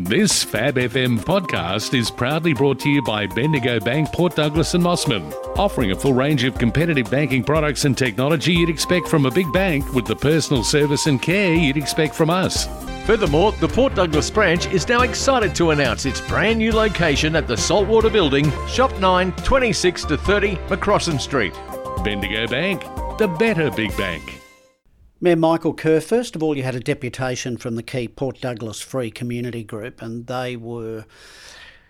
This Fab FM podcast is proudly brought to you by Bendigo Bank, Port Douglas and Mossman, offering a full range of competitive banking products and technology you'd expect from a big bank with the personal service and care you'd expect from us. Furthermore, the Port Douglas branch is now excited to announce its brand new location at the Saltwater Building, Shop 9, 26 to 30 McCrossan Street. Bendigo Bank, the better big bank. Mayor Michael Kerr, first of all, you had a deputation from the key Port Douglas Free Community Group, and they were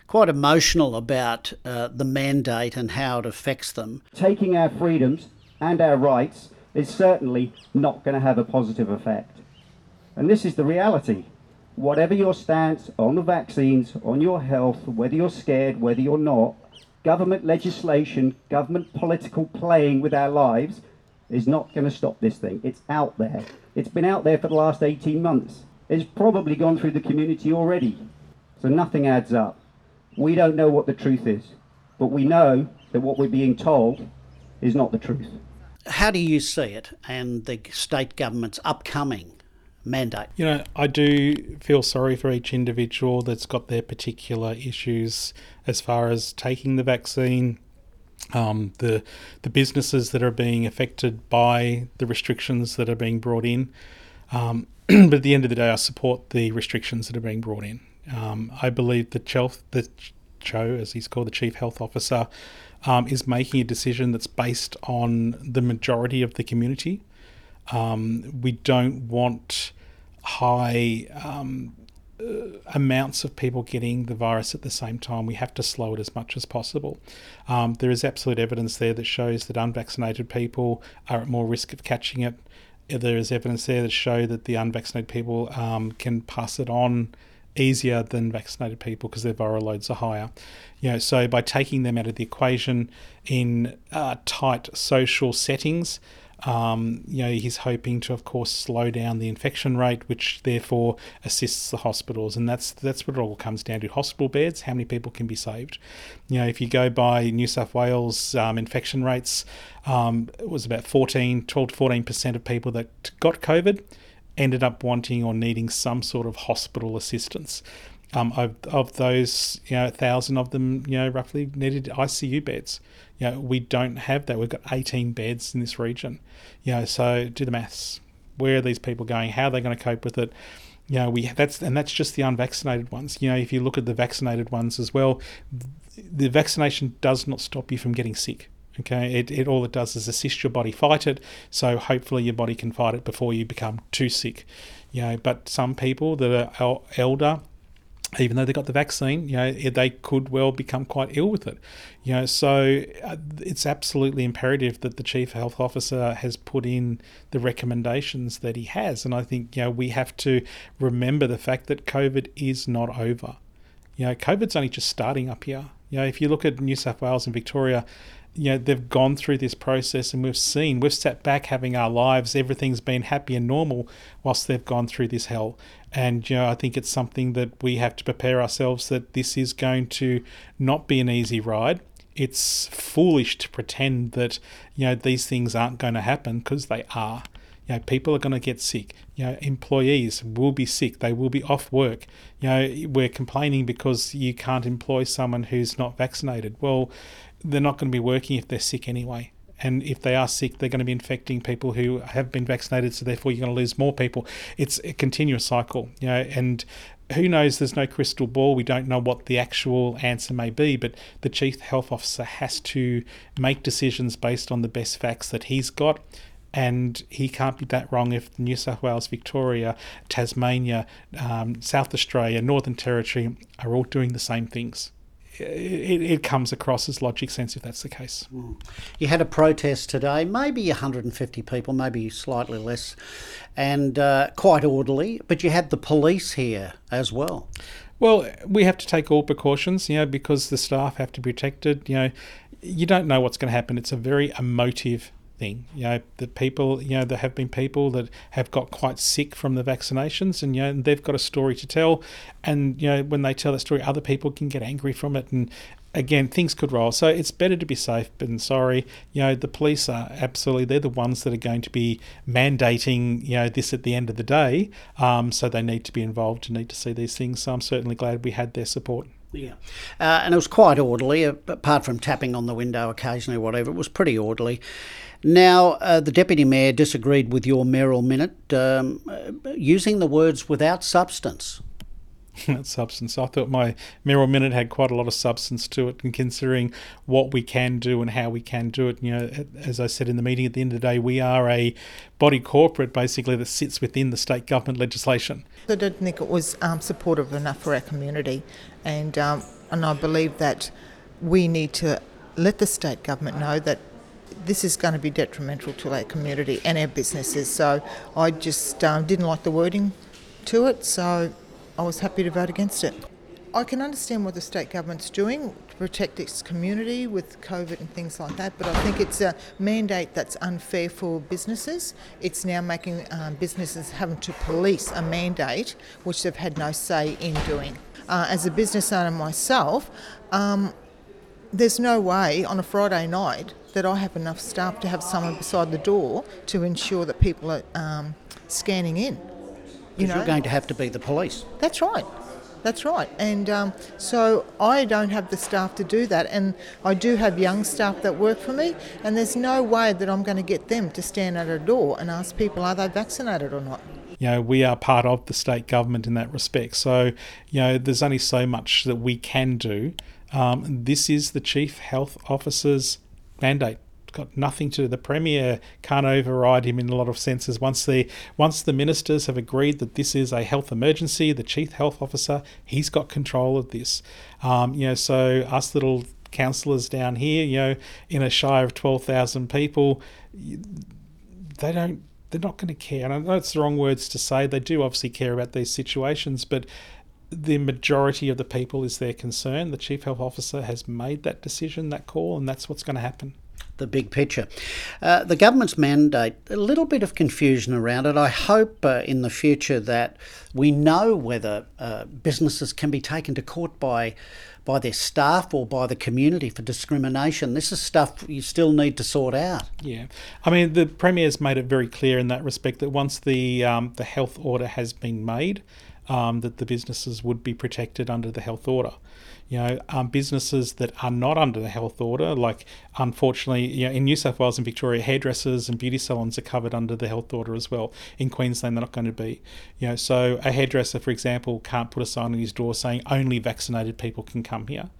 quite emotional about uh, the mandate and how it affects them. Taking our freedoms and our rights is certainly not going to have a positive effect. And this is the reality. Whatever your stance on the vaccines, on your health, whether you're scared, whether you're not, government legislation, government political playing with our lives is not going to stop this thing. It's out there. It's been out there for the last 18 months. It's probably gone through the community already. So nothing adds up. We don't know what the truth is, but we know that what we're being told is not the truth. How do you see it and the state government's upcoming mandate? You know, I do feel sorry for each individual that's got their particular issues as far as taking the vaccine, um, the the businesses that are being affected by the restrictions that are being brought in. Um, but at the end of the day, I support the restrictions that are being brought in. Um, I believe that Chelf, the CHO, as he's called, the chief health officer, um, is making a decision that's based on the majority of the community. Um, we don't want high um, uh, amounts of people getting the virus at the same time. We have to slow it as much as possible. Um, there is absolute evidence there that shows that unvaccinated people are at more risk of catching it. There is evidence there that show that the unvaccinated people um, can pass it on easier than vaccinated people because their viral loads are higher. You know, so by taking them out of the equation in uh, tight social settings, um, you know, he's hoping to, of course, slow down the infection rate, which therefore assists the hospitals, and that's that's what it all comes down to: hospital beds, how many people can be saved. You know, if you go by New South Wales um, infection rates, um, it was about 14, 12 to 14 percent of people that got COVID ended up wanting or needing some sort of hospital assistance. Um, of, of those, you know, a thousand of them, you know, roughly needed ICU beds. You know, we don't have that. We've got 18 beds in this region. You know, so do the maths. Where are these people going? How are they going to cope with it? You know, we that's and that's just the unvaccinated ones. You know, if you look at the vaccinated ones as well, the vaccination does not stop you from getting sick. Okay, it, it all it does is assist your body fight it. So hopefully your body can fight it before you become too sick. You know, but some people that are elder even though they got the vaccine, you know, they could well become quite ill with it. You know, so uh, it's absolutely imperative that the chief health officer has put in the recommendations that he has, and I think you know we have to remember the fact that COVID is not over. You know, COVID's only just starting up here. You know, if you look at New South Wales and Victoria, you know they've gone through this process and we've seen we've sat back having our lives everything's been happy and normal whilst they've gone through this hell and you know i think it's something that we have to prepare ourselves that this is going to not be an easy ride it's foolish to pretend that you know these things aren't going to happen because they are you know, people are going to get sick. You know, employees will be sick. They will be off work. You know, we're complaining because you can't employ someone who's not vaccinated. Well, they're not going to be working if they're sick anyway. And if they are sick, they're going to be infecting people who have been vaccinated. So therefore, you're going to lose more people. It's a continuous cycle, you know. And who knows? There's no crystal ball. We don't know what the actual answer may be. But the chief health officer has to make decisions based on the best facts that he's got and he can't be that wrong if New South Wales, Victoria, Tasmania, um, South Australia, Northern Territory are all doing the same things it, it comes across as logic sense if that's the case. You had a protest today, maybe 150 people, maybe slightly less, and uh, quite orderly, but you had the police here as well. Well, we have to take all precautions, you know, because the staff have to be protected. You know, you don't know what's going to happen. It's a very emotive thing. You know, the people, you know, there have been people that have got quite sick from the vaccinations, and you know, they've got a story to tell. And you know, when they tell that story, other people can get angry from it, and again, things could roll. So it's better to be safe than sorry. You know, the police are absolutely they're the ones that are going to be mandating you know this at the end of the day. Um, so they need to be involved and need to see these things. So I'm certainly glad we had their support. Yeah, uh, and it was quite orderly. Uh, apart from tapping on the window occasionally, or whatever, it was pretty orderly. Now, uh, the deputy mayor disagreed with your mayoral minute, um, uh, using the words "without substance." that substance. I thought my mayoral minute had quite a lot of substance to it, and considering what we can do and how we can do it. You know, as I said in the meeting, at the end of the day, we are a body corporate basically that sits within the state government legislation. I didn't think it was um, supportive enough for our community, and um, and I believe that we need to let the state government know that this is going to be detrimental to our community and our businesses. So I just um, didn't like the wording to it. So I was happy to vote against it. I can understand what the state government's doing to protect its community with COVID and things like that, but I think it's a mandate that's unfair for businesses. It's now making um, businesses having to police a mandate which they've had no say in doing. Uh, as a business owner myself, um, there's no way on a Friday night that I have enough staff to have someone beside the door to ensure that people are um, scanning in. You know, you're going to have to be the police. That's right. That's right. And um, so I don't have the staff to do that. And I do have young staff that work for me, and there's no way that I'm going to get them to stand at a door and ask people are they vaccinated or not. You know, we are part of the state government in that respect. So, you know, there's only so much that we can do. Um, this is the chief health officer's mandate got nothing to do. The premier can't override him in a lot of senses. Once the once the ministers have agreed that this is a health emergency, the chief health officer he's got control of this. Um, you know, so us little councillors down here, you know, in a shire of twelve thousand people, they don't. They're not going to care. And I know it's the wrong words to say. They do obviously care about these situations, but the majority of the people is their concern. The chief health officer has made that decision, that call, and that's what's going to happen the big picture. Uh, the government's mandate, a little bit of confusion around it. I hope uh, in the future that we know whether uh, businesses can be taken to court by by their staff or by the community for discrimination. This is stuff you still need to sort out. Yeah, I mean the premier's made it very clear in that respect that once the um, the health order has been made, um, that the businesses would be protected under the health order you know, um, businesses that are not under the health order, like unfortunately, you know, in New South Wales and Victoria, hairdressers and beauty salons are covered under the health order as well. In Queensland, they're not going to be. You know, so a hairdresser, for example, can't put a sign on his door saying only vaccinated people can come here.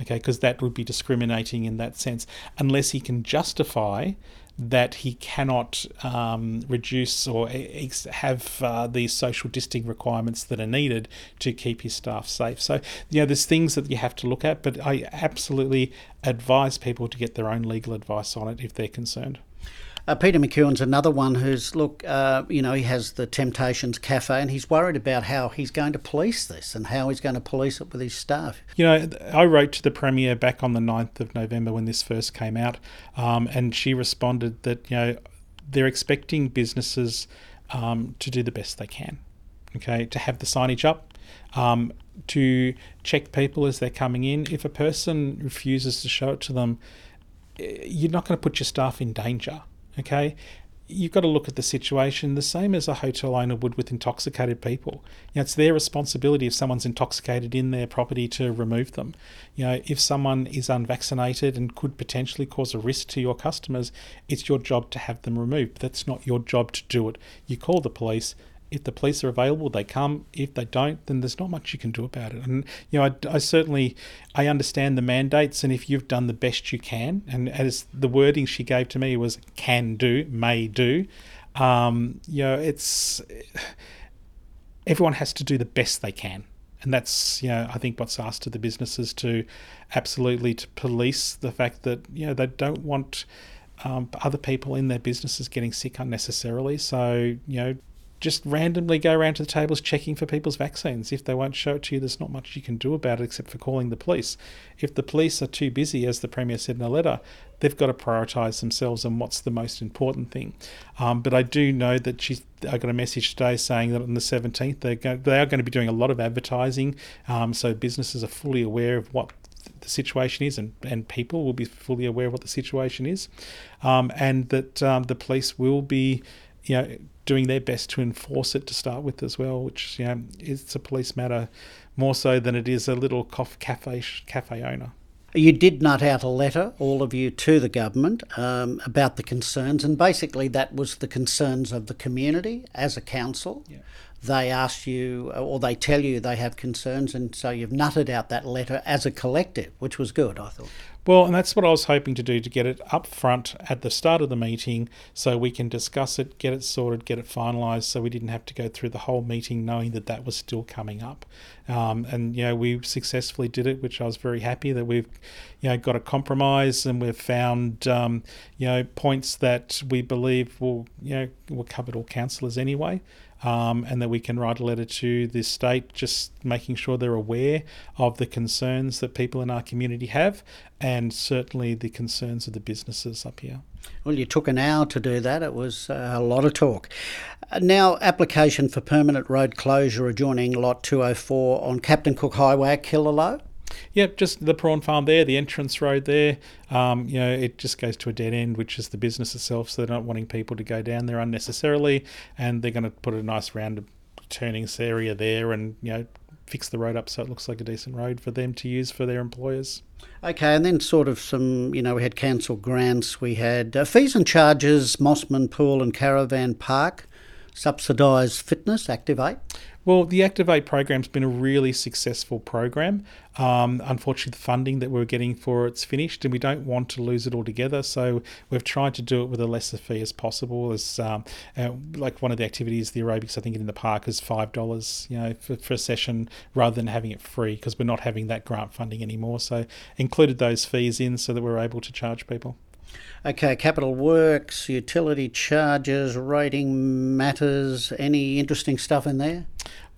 Okay, because that would be discriminating in that sense, unless he can justify that he cannot um, reduce or have uh, these social distancing requirements that are needed to keep his staff safe. So, you know, there's things that you have to look at, but I absolutely advise people to get their own legal advice on it if they're concerned. Uh, Peter McKeown's another one who's, look, uh, you know, he has the Temptations Cafe and he's worried about how he's going to police this and how he's going to police it with his staff. You know, I wrote to the Premier back on the 9th of November when this first came out, um, and she responded that, you know, they're expecting businesses um, to do the best they can, okay, to have the signage up. Um, to check people as they're coming in. If a person refuses to show it to them, eh, you're not going to put your staff in danger. Okay, you've got to look at the situation the same as a hotel owner would with intoxicated people. You know, it's their responsibility if someone's intoxicated in their property to remove them. You know, if someone is unvaccinated and could potentially cause a risk to your customers, it's your job to have them removed. That's not your job to do it. You call the police if the police are available, they come. If they don't, then there's not much you can do about it. And you know, I, I, certainly I understand the mandates, and if you've done the best you can, and as the wording she gave to me was can do, may do, um, you know, it's everyone has to do the best they can, and that's you know I think what's asked of the businesses to absolutely to police the fact that you know they don't want. Um, other people in their businesses getting sick unnecessarily. So, you know, just randomly go around to the tables checking for people's vaccines. If they won't show it to you, there's not much you can do about it except for calling the police. If the police are too busy, as the Premier said in a letter, they've got to prioritise themselves and what's the most important thing. Um, but I do know that she's. I got a message today saying that on the 17th they're go, they are going to be doing a lot of advertising, um, so businesses are fully aware of what the situation is, and, and people will be fully aware of what the situation is, um, and that um, the police will be, you know, doing their best to enforce it to start with as well, which you know it's a police matter more so than it is a little cafe cafe owner. You did nut out a letter, all of you, to the government um, about the concerns, and basically that was the concerns of the community as a council. Yeah. They ask you, or they tell you they have concerns, and so you've nutted out that letter as a collective, which was good, I thought. Well, and that's what I was hoping to do to get it up front at the start of the meeting so we can discuss it, get it sorted, get it finalised so we didn't have to go through the whole meeting knowing that that was still coming up. Um, and, you know, we successfully did it, which I was very happy that we've, you know, got a compromise and we've found, um, you know, points that we believe will, you know, will cover all councillors anyway um, and that we can write a letter to the state just making sure they're aware of the concerns that people in our community have and certainly the concerns of the businesses up here. Well, you took an hour to do that. It was uh, a lot of talk. Uh, now, application for permanent road closure adjoining Lot 204 on Captain Cook Highway Killaloe. Yep, just the prawn farm there, the entrance road there. Um, you know, it just goes to a dead end, which is the business itself. So they're not wanting people to go down there unnecessarily, and they're going to put a nice round turning area there, and you know, fix the road up so it looks like a decent road for them to use for their employers. Okay, and then sort of some, you know, we had council grants, we had uh, fees and charges, Mossman Pool and Caravan Park, subsidised fitness, Activate. Well, the Activate program's been a really successful program. Um, unfortunately, the funding that we're getting for it's finished, and we don't want to lose it altogether. So we've tried to do it with a lesser fee as possible. As um, uh, like one of the activities, the aerobics, I think in the park is five dollars, you know, for, for a session, rather than having it free because we're not having that grant funding anymore. So included those fees in so that we're able to charge people. Okay, capital works, utility charges, rating matters. Any interesting stuff in there?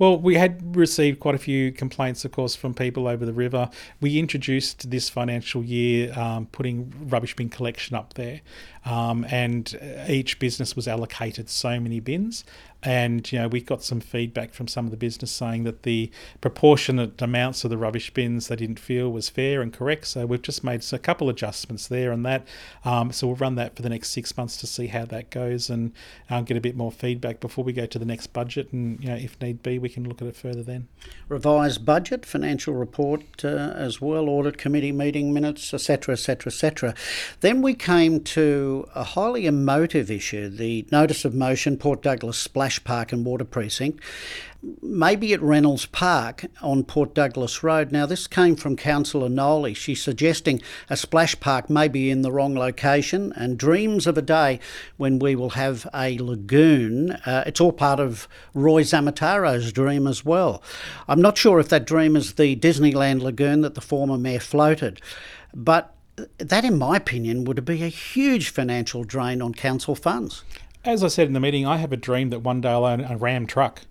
Well, we had received quite a few complaints, of course, from people over the river. We introduced this financial year um, putting rubbish bin collection up there, um, and each business was allocated so many bins. And you know, we got some feedback from some of the business saying that the proportionate amounts of the rubbish bins they didn't feel was fair and correct. So we've just made a couple of adjustments there on that. Um, so we'll run that for the next six months to see how that goes and um, get a bit more feedback before we go to the next budget. And you know, if need be, we can look at it further then. Revised budget, financial report uh, as well, audit committee meeting minutes, etc., etc., etc. Then we came to a highly emotive issue: the notice of motion, Port Douglas splash park and water precinct maybe at Reynolds Park on Port Douglas Road. Now, this came from Councillor Noli. She's suggesting a splash park may be in the wrong location and dreams of a day when we will have a lagoon. Uh, it's all part of Roy Zammataro's dream as well. I'm not sure if that dream is the Disneyland lagoon that the former mayor floated, but that, in my opinion, would be a huge financial drain on council funds. As I said in the meeting, I have a dream that one day I'll own a Ram truck.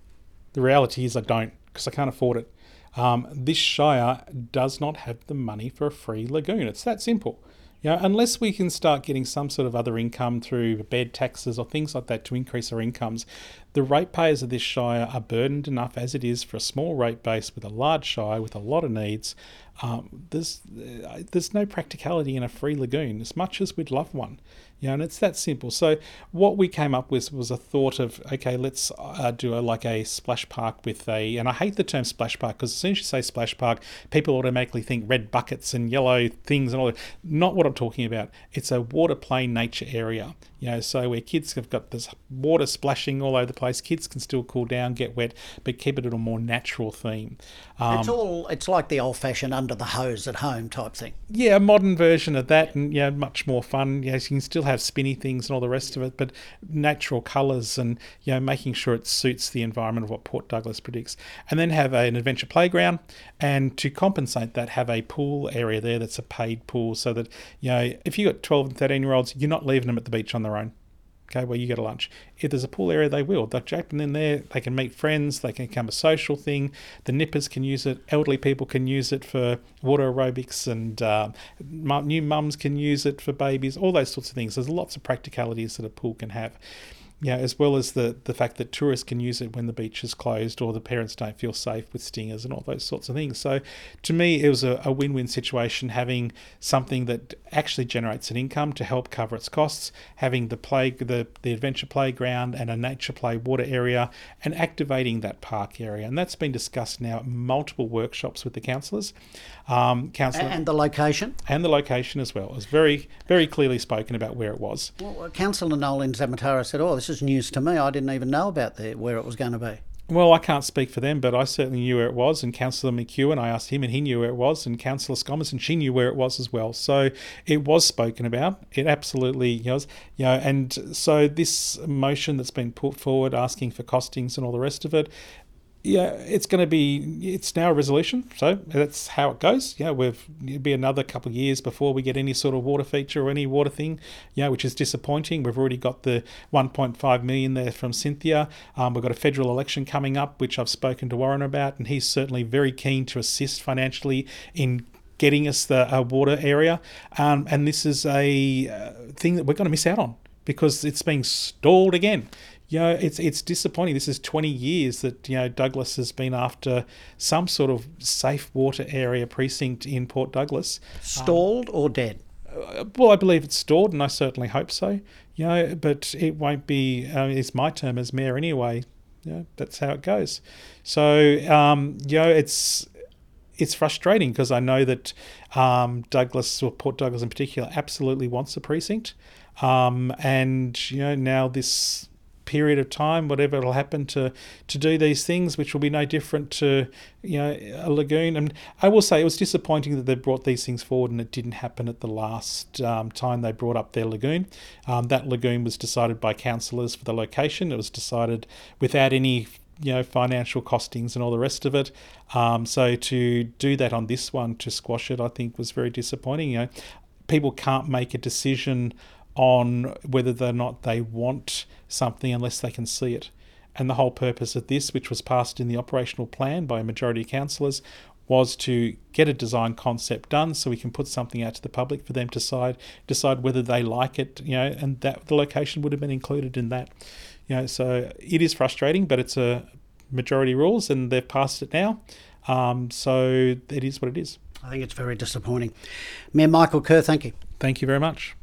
The reality is I don't because I can't afford it. Um, this Shire does not have the money for a free lagoon. It's that simple. You know, unless we can start getting some sort of other income through bed taxes or things like that to increase our incomes, the ratepayers of this Shire are burdened enough as it is for a small rate base with a large Shire with a lot of needs. Um, there's uh, there's no practicality in a free lagoon as much as we'd love one. You know, and it's that simple. So what we came up with was a thought of okay, let's uh, do a, like a splash park with a, and I hate the term splash park because as soon as you say splash park, people automatically think red buckets and yellow things and all that. Not what I'm talking about. It's a water play nature area. You know, so where kids have got this water splashing all over the place, kids can still cool down, get wet, but keep it at a more natural theme. Um, it's all it's like the old-fashioned under the hose at home type thing. Yeah, a modern version of that, and yeah, much more fun. Yes, you can still have spinny things and all the rest of it, but natural colours and you know making sure it suits the environment of what Port Douglas predicts, and then have an adventure playground, and to compensate that, have a pool area there that's a paid pool, so that you know if you got twelve and thirteen year olds, you're not leaving them at the beach on their own. Okay, where you go to lunch. If there's a pool area, they will. They're jumping in there. They can meet friends. They can become a social thing. The nippers can use it. Elderly people can use it for water aerobics, and uh, new mums can use it for babies. All those sorts of things. There's lots of practicalities that a pool can have yeah, as well as the, the fact that tourists can use it when the beach is closed or the parents don't feel safe with stingers and all those sorts of things. So to me, it was a, a win win situation having something that actually generates an income to help cover its costs, having the play the, the adventure playground and a nature play water area and activating that park area. And that's been discussed now at multiple workshops with the councillors. Um, councillor, and the location? And the location as well. It was very, very clearly spoken about where it was. Well, Councillor Noli and Zammataro said, oh, this is news to me. I didn't even know about the, where it was going to be. Well, I can't speak for them, but I certainly knew where it was. And Councillor McKeown, I asked him, and he knew where it was. And Councillor Scommers, and she knew where it was as well. So it was spoken about. It absolutely was, you know. And so this motion that's been put forward, asking for costings and all the rest of it, yeah, it's going to be. It's now a resolution, so that's how it goes. Yeah, we've it'll be another couple of years before we get any sort of water feature or any water thing. Yeah, which is disappointing. We've already got the 1.5 million there from Cynthia. Um, we've got a federal election coming up, which I've spoken to Warren about, and he's certainly very keen to assist financially in getting us the uh, water area. Um, and this is a uh, thing that we're going to miss out on because it's being stalled again you know, it's it's disappointing. This is 20 years that you know Douglas has been after some sort of safe water area precinct in Port Douglas. Stalled um, or dead? Uh, well, I believe it's stalled, and I certainly hope so. You know, but it won't be. Uh, it's my term as mayor anyway. You know, that's how it goes. So um, you know, it's it's frustrating because I know that um, Douglas or Port Douglas in particular absolutely wants a precinct, um, and you know now this period of time, whatever will happen to to do these things, which will be no different to you know a lagoon. And I will say it was disappointing that they brought these things forward and it didn't happen at the last um, time they brought up their lagoon. Um, that lagoon was decided by councillors for the location. It was decided without any you know financial costings and all the rest of it. Um, so to do that on this one to squash it, I think was very disappointing. You know, people can't make a decision on whether or not they want something unless they can see it. And the whole purpose of this, which was passed in the operational plan by a majority of councillors, was to get a design concept done so we can put something out to the public for them to decide decide whether they like it, you know, and that the location would have been included in that. You know, so it is frustrating, but it's a majority rules and they've passed it now. Um, so it is what it is. I think it's very disappointing. Mayor Michael Kerr, thank you. Thank you very much.